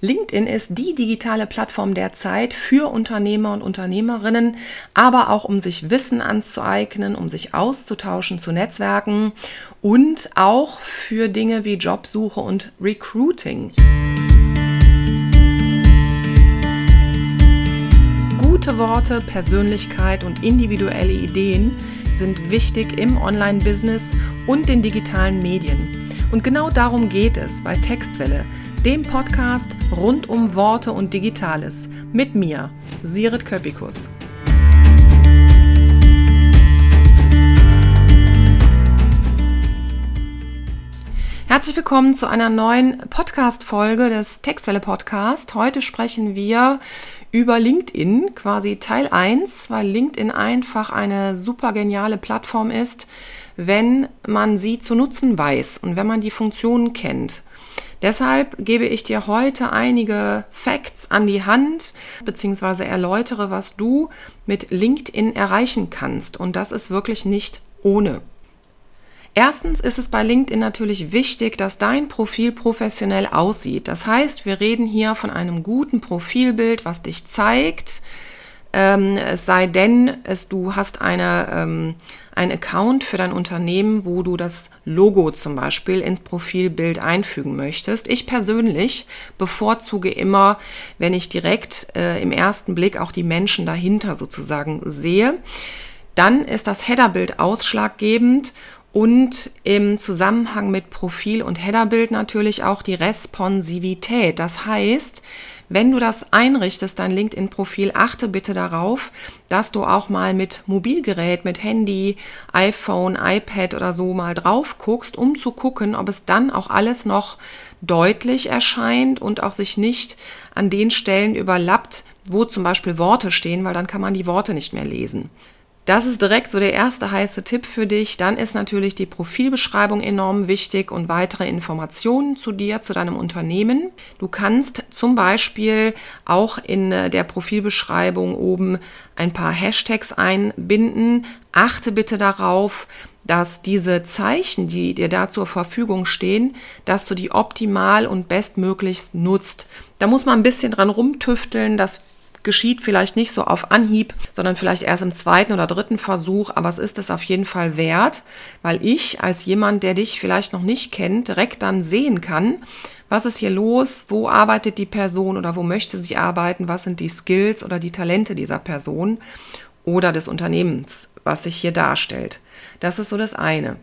LinkedIn ist die digitale Plattform der Zeit für Unternehmer und Unternehmerinnen, aber auch um sich Wissen anzueignen, um sich auszutauschen, zu Netzwerken und auch für Dinge wie Jobsuche und Recruiting. Gute Worte, Persönlichkeit und individuelle Ideen sind wichtig im Online-Business und den digitalen Medien. Und genau darum geht es bei Textwelle, dem Podcast rund um Worte und Digitales. Mit mir, Sirit Köpikus. Herzlich willkommen zu einer neuen Podcast-Folge des Textwelle Podcast. Heute sprechen wir über LinkedIn, quasi Teil 1, weil LinkedIn einfach eine super geniale Plattform ist, wenn man sie zu nutzen weiß und wenn man die Funktionen kennt. Deshalb gebe ich dir heute einige Facts an die Hand, beziehungsweise erläutere, was du mit LinkedIn erreichen kannst. Und das ist wirklich nicht ohne. Erstens ist es bei LinkedIn natürlich wichtig, dass dein Profil professionell aussieht. Das heißt, wir reden hier von einem guten Profilbild, was dich zeigt. Ähm, es sei denn, es, du hast eine, ähm, ein Account für dein Unternehmen, wo du das Logo zum Beispiel ins Profilbild einfügen möchtest. Ich persönlich bevorzuge immer, wenn ich direkt äh, im ersten Blick auch die Menschen dahinter sozusagen sehe. Dann ist das Headerbild ausschlaggebend und im Zusammenhang mit Profil und Headerbild natürlich auch die Responsivität. Das heißt, wenn du das einrichtest, dein LinkedIn-Profil, achte bitte darauf, dass du auch mal mit Mobilgerät, mit Handy, iPhone, iPad oder so mal drauf guckst, um zu gucken, ob es dann auch alles noch deutlich erscheint und auch sich nicht an den Stellen überlappt, wo zum Beispiel Worte stehen, weil dann kann man die Worte nicht mehr lesen. Das ist direkt so der erste heiße Tipp für dich. Dann ist natürlich die Profilbeschreibung enorm wichtig und weitere Informationen zu dir, zu deinem Unternehmen. Du kannst zum Beispiel auch in äh, der Profilbeschreibung oben ein paar Hashtags einbinden. Achte bitte darauf, dass diese Zeichen, die dir da zur Verfügung stehen, dass du die optimal und bestmöglichst nutzt. Da muss man ein bisschen dran rumtüfteln, das geschieht vielleicht nicht so auf Anhieb, sondern vielleicht erst im zweiten oder dritten Versuch, aber es ist es auf jeden Fall wert, weil ich als jemand, der dich vielleicht noch nicht kennt, direkt dann sehen kann, was ist hier los, wo arbeitet die Person oder wo möchte sie arbeiten, was sind die Skills oder die Talente dieser Person oder des Unternehmens, was sich hier darstellt. Das ist so das eine.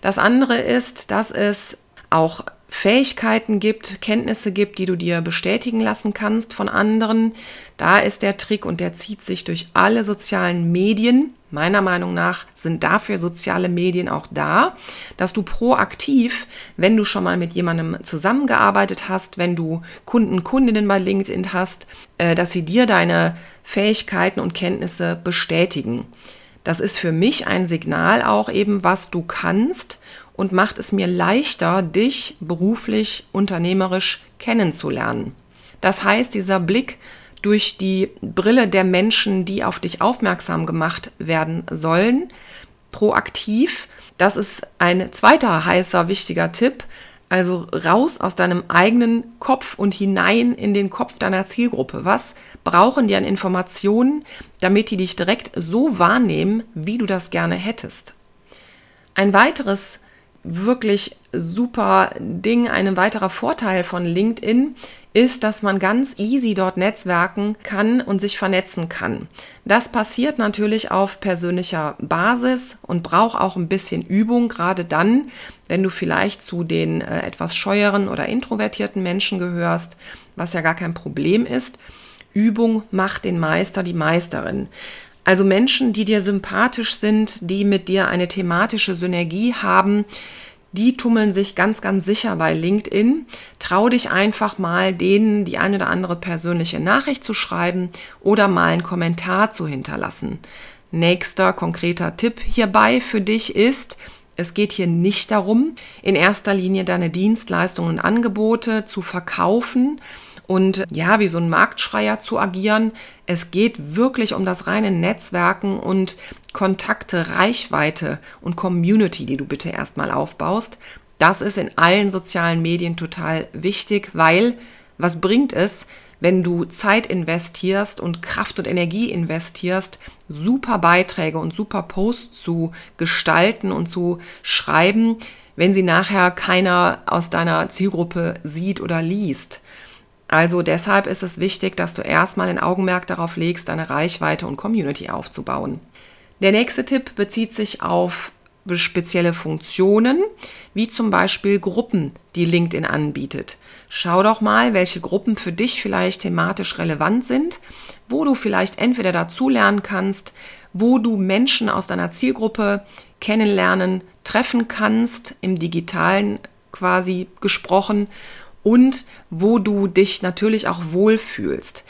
Das andere ist, dass es auch Fähigkeiten gibt, Kenntnisse gibt, die du dir bestätigen lassen kannst von anderen. Da ist der Trick und der zieht sich durch alle sozialen Medien. Meiner Meinung nach sind dafür soziale Medien auch da, dass du proaktiv, wenn du schon mal mit jemandem zusammengearbeitet hast, wenn du Kunden, Kundinnen bei LinkedIn hast, äh, dass sie dir deine Fähigkeiten und Kenntnisse bestätigen. Das ist für mich ein Signal auch eben, was du kannst und macht es mir leichter, dich beruflich, unternehmerisch kennenzulernen. Das heißt, dieser Blick durch die Brille der Menschen, die auf dich aufmerksam gemacht werden sollen, proaktiv, das ist ein zweiter heißer, wichtiger Tipp. Also raus aus deinem eigenen Kopf und hinein in den Kopf deiner Zielgruppe. Was brauchen die an Informationen, damit die dich direkt so wahrnehmen, wie du das gerne hättest? Ein weiteres wirklich super Ding. Ein weiterer Vorteil von LinkedIn ist, dass man ganz easy dort netzwerken kann und sich vernetzen kann. Das passiert natürlich auf persönlicher Basis und braucht auch ein bisschen Übung, gerade dann, wenn du vielleicht zu den äh, etwas scheueren oder introvertierten Menschen gehörst, was ja gar kein Problem ist. Übung macht den Meister, die Meisterin. Also Menschen, die dir sympathisch sind, die mit dir eine thematische Synergie haben, die tummeln sich ganz, ganz sicher bei LinkedIn. Trau dich einfach mal, denen die eine oder andere persönliche Nachricht zu schreiben oder mal einen Kommentar zu hinterlassen. Nächster konkreter Tipp hierbei für dich ist, es geht hier nicht darum, in erster Linie deine Dienstleistungen und Angebote zu verkaufen, und ja, wie so ein Marktschreier zu agieren. Es geht wirklich um das reine Netzwerken und Kontakte, Reichweite und Community, die du bitte erstmal aufbaust. Das ist in allen sozialen Medien total wichtig, weil Was bringt es, wenn du Zeit investierst und Kraft und Energie investierst, super Beiträge und super Posts zu gestalten und zu schreiben, wenn sie nachher keiner aus deiner Zielgruppe sieht oder liest? Also deshalb ist es wichtig, dass du erstmal ein Augenmerk darauf legst, deine Reichweite und Community aufzubauen. Der nächste Tipp bezieht sich auf spezielle Funktionen, wie zum Beispiel Gruppen, die LinkedIn anbietet. Schau doch mal, welche Gruppen für dich vielleicht thematisch relevant sind, wo du vielleicht entweder dazulernen kannst, wo du Menschen aus deiner Zielgruppe kennenlernen, treffen kannst, im digitalen quasi gesprochen, und wo du dich natürlich auch wohlfühlst.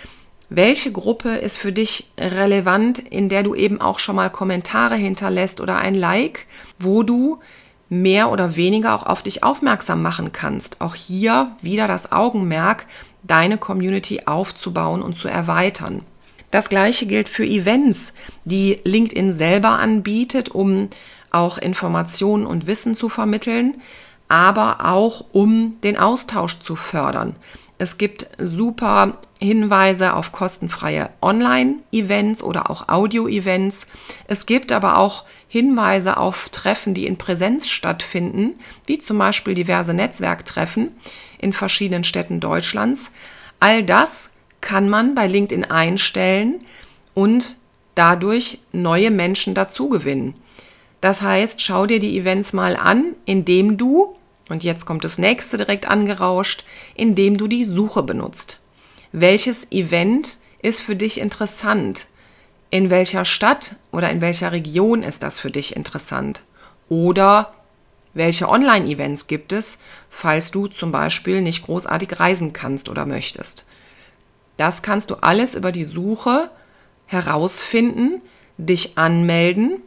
Welche Gruppe ist für dich relevant, in der du eben auch schon mal Kommentare hinterlässt oder ein Like, wo du mehr oder weniger auch auf dich aufmerksam machen kannst. Auch hier wieder das Augenmerk, deine Community aufzubauen und zu erweitern. Das gleiche gilt für Events, die LinkedIn selber anbietet, um auch Informationen und Wissen zu vermitteln, aber auch um den Austausch zu fördern. Es gibt super Hinweise auf kostenfreie Online-Events oder auch Audio-Events. Es gibt aber auch Hinweise auf Treffen, die in Präsenz stattfinden, wie zum Beispiel diverse Netzwerktreffen in verschiedenen Städten Deutschlands. All das kann man bei LinkedIn einstellen und dadurch neue Menschen dazugewinnen. Das heißt, schau dir die Events mal an, indem du und jetzt kommt das nächste direkt angerauscht, indem du die Suche benutzt. Welches Event ist für dich interessant? In welcher Stadt oder in welcher Region ist das für dich interessant? Oder welche Online-Events gibt es, falls du zum Beispiel nicht großartig reisen kannst oder möchtest? Das kannst du alles über die Suche herausfinden, dich anmelden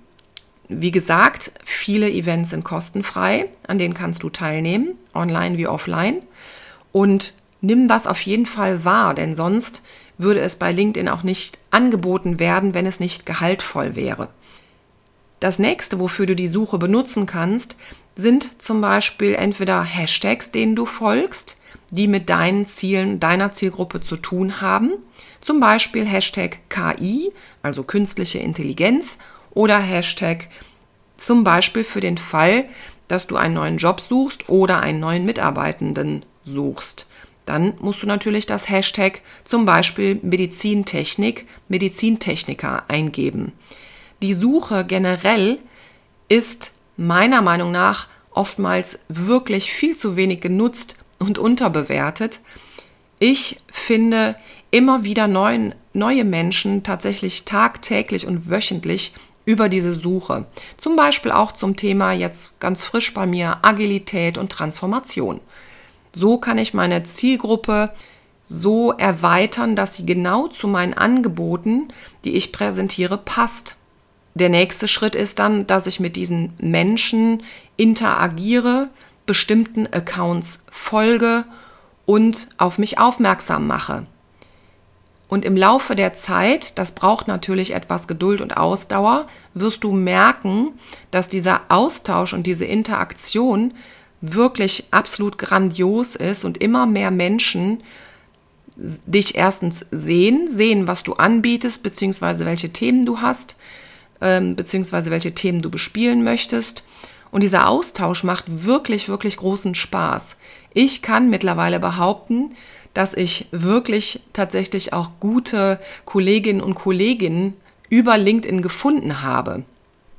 wie gesagt, viele Events sind kostenfrei, an denen kannst du teilnehmen, online wie offline. Und nimm das auf jeden Fall wahr, denn sonst würde es bei LinkedIn auch nicht angeboten werden, wenn es nicht gehaltvoll wäre. Das nächste, wofür du die Suche benutzen kannst, sind zum Beispiel entweder Hashtags, denen du folgst, die mit deinen Zielen deiner Zielgruppe zu tun haben. Zum Beispiel Hashtag KI, also künstliche Intelligenz, oder Hashtag zum Beispiel für den Fall, dass du einen neuen Job suchst oder einen neuen Mitarbeitenden suchst. Dann musst du natürlich das Hashtag zum Beispiel Medizintechnik, Medizintechniker eingeben. Die Suche generell ist meiner Meinung nach oftmals wirklich viel zu wenig genutzt und unterbewertet. Ich finde immer wieder neuen, neue Menschen tatsächlich tagtäglich und wöchentlich über diese Suche. Zum Beispiel auch zum Thema jetzt ganz frisch bei mir Agilität und Transformation. So kann ich meine Zielgruppe so erweitern, dass sie genau zu meinen Angeboten, die ich präsentiere, passt. Der nächste Schritt ist dann, dass ich mit diesen Menschen interagiere, bestimmten Accounts folge und auf mich aufmerksam mache. Und im Laufe der Zeit, das braucht natürlich etwas Geduld und Ausdauer, wirst du merken, dass dieser Austausch und diese Interaktion wirklich absolut grandios ist und immer mehr Menschen dich erstens sehen, sehen, was du anbietest, beziehungsweise welche Themen du hast, ähm, beziehungsweise welche Themen du bespielen möchtest. Und dieser Austausch macht wirklich, wirklich großen Spaß. Ich kann mittlerweile behaupten, dass ich wirklich tatsächlich auch gute Kolleginnen und Kollegen über LinkedIn gefunden habe.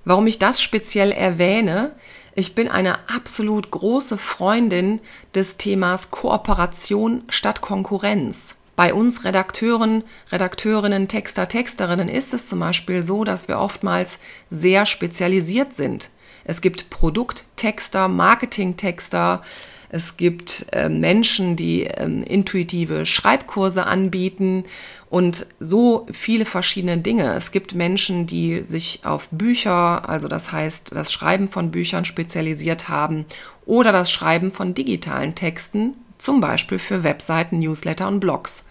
Warum ich das speziell erwähne, ich bin eine absolut große Freundin des Themas Kooperation statt Konkurrenz. Bei uns Redakteuren, Redakteurinnen, Texter, Texterinnen ist es zum Beispiel so, dass wir oftmals sehr spezialisiert sind. Es gibt Produkttexter, Marketingtexter, es gibt äh, Menschen, die ähm, intuitive Schreibkurse anbieten und so viele verschiedene Dinge. Es gibt Menschen, die sich auf Bücher, also das heißt das Schreiben von Büchern spezialisiert haben oder das Schreiben von digitalen Texten, zum Beispiel für Webseiten, Newsletter und Blogs.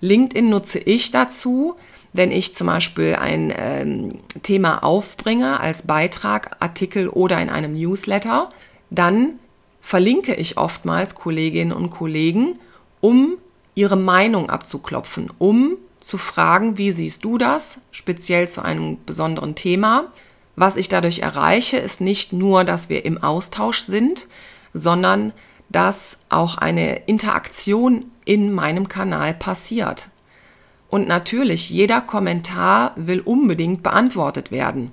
LinkedIn nutze ich dazu, wenn ich zum Beispiel ein ähm, Thema aufbringe als Beitrag, Artikel oder in einem Newsletter, dann verlinke ich oftmals Kolleginnen und Kollegen um ihre Meinung abzuklopfen, um zu fragen, wie siehst du das, speziell zu einem besonderen Thema. Was ich dadurch erreiche, ist nicht nur, dass wir im Austausch sind, sondern dass auch eine Interaktion in meinem Kanal passiert. Und natürlich, jeder Kommentar will unbedingt beantwortet werden.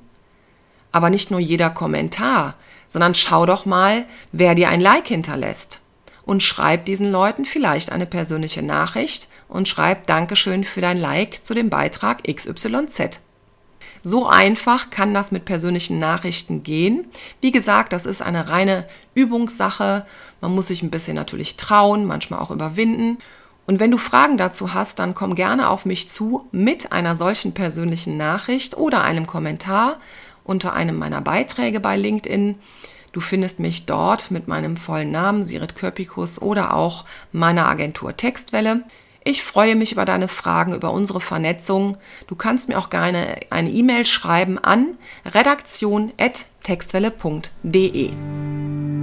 Aber nicht nur jeder Kommentar, sondern schau doch mal, wer dir ein Like hinterlässt. Und schreib diesen Leuten vielleicht eine persönliche Nachricht und schreib Dankeschön für dein Like zu dem Beitrag XYZ. So einfach kann das mit persönlichen Nachrichten gehen. Wie gesagt, das ist eine reine Übungssache. Man muss sich ein bisschen natürlich trauen, manchmal auch überwinden. Und wenn du Fragen dazu hast, dann komm gerne auf mich zu mit einer solchen persönlichen Nachricht oder einem Kommentar unter einem meiner Beiträge bei LinkedIn. Du findest mich dort mit meinem vollen Namen Sirit Körpikus oder auch meiner Agentur Textwelle. Ich freue mich über deine Fragen, über unsere Vernetzung. Du kannst mir auch gerne eine E-Mail schreiben an redaktion.textwelle.de.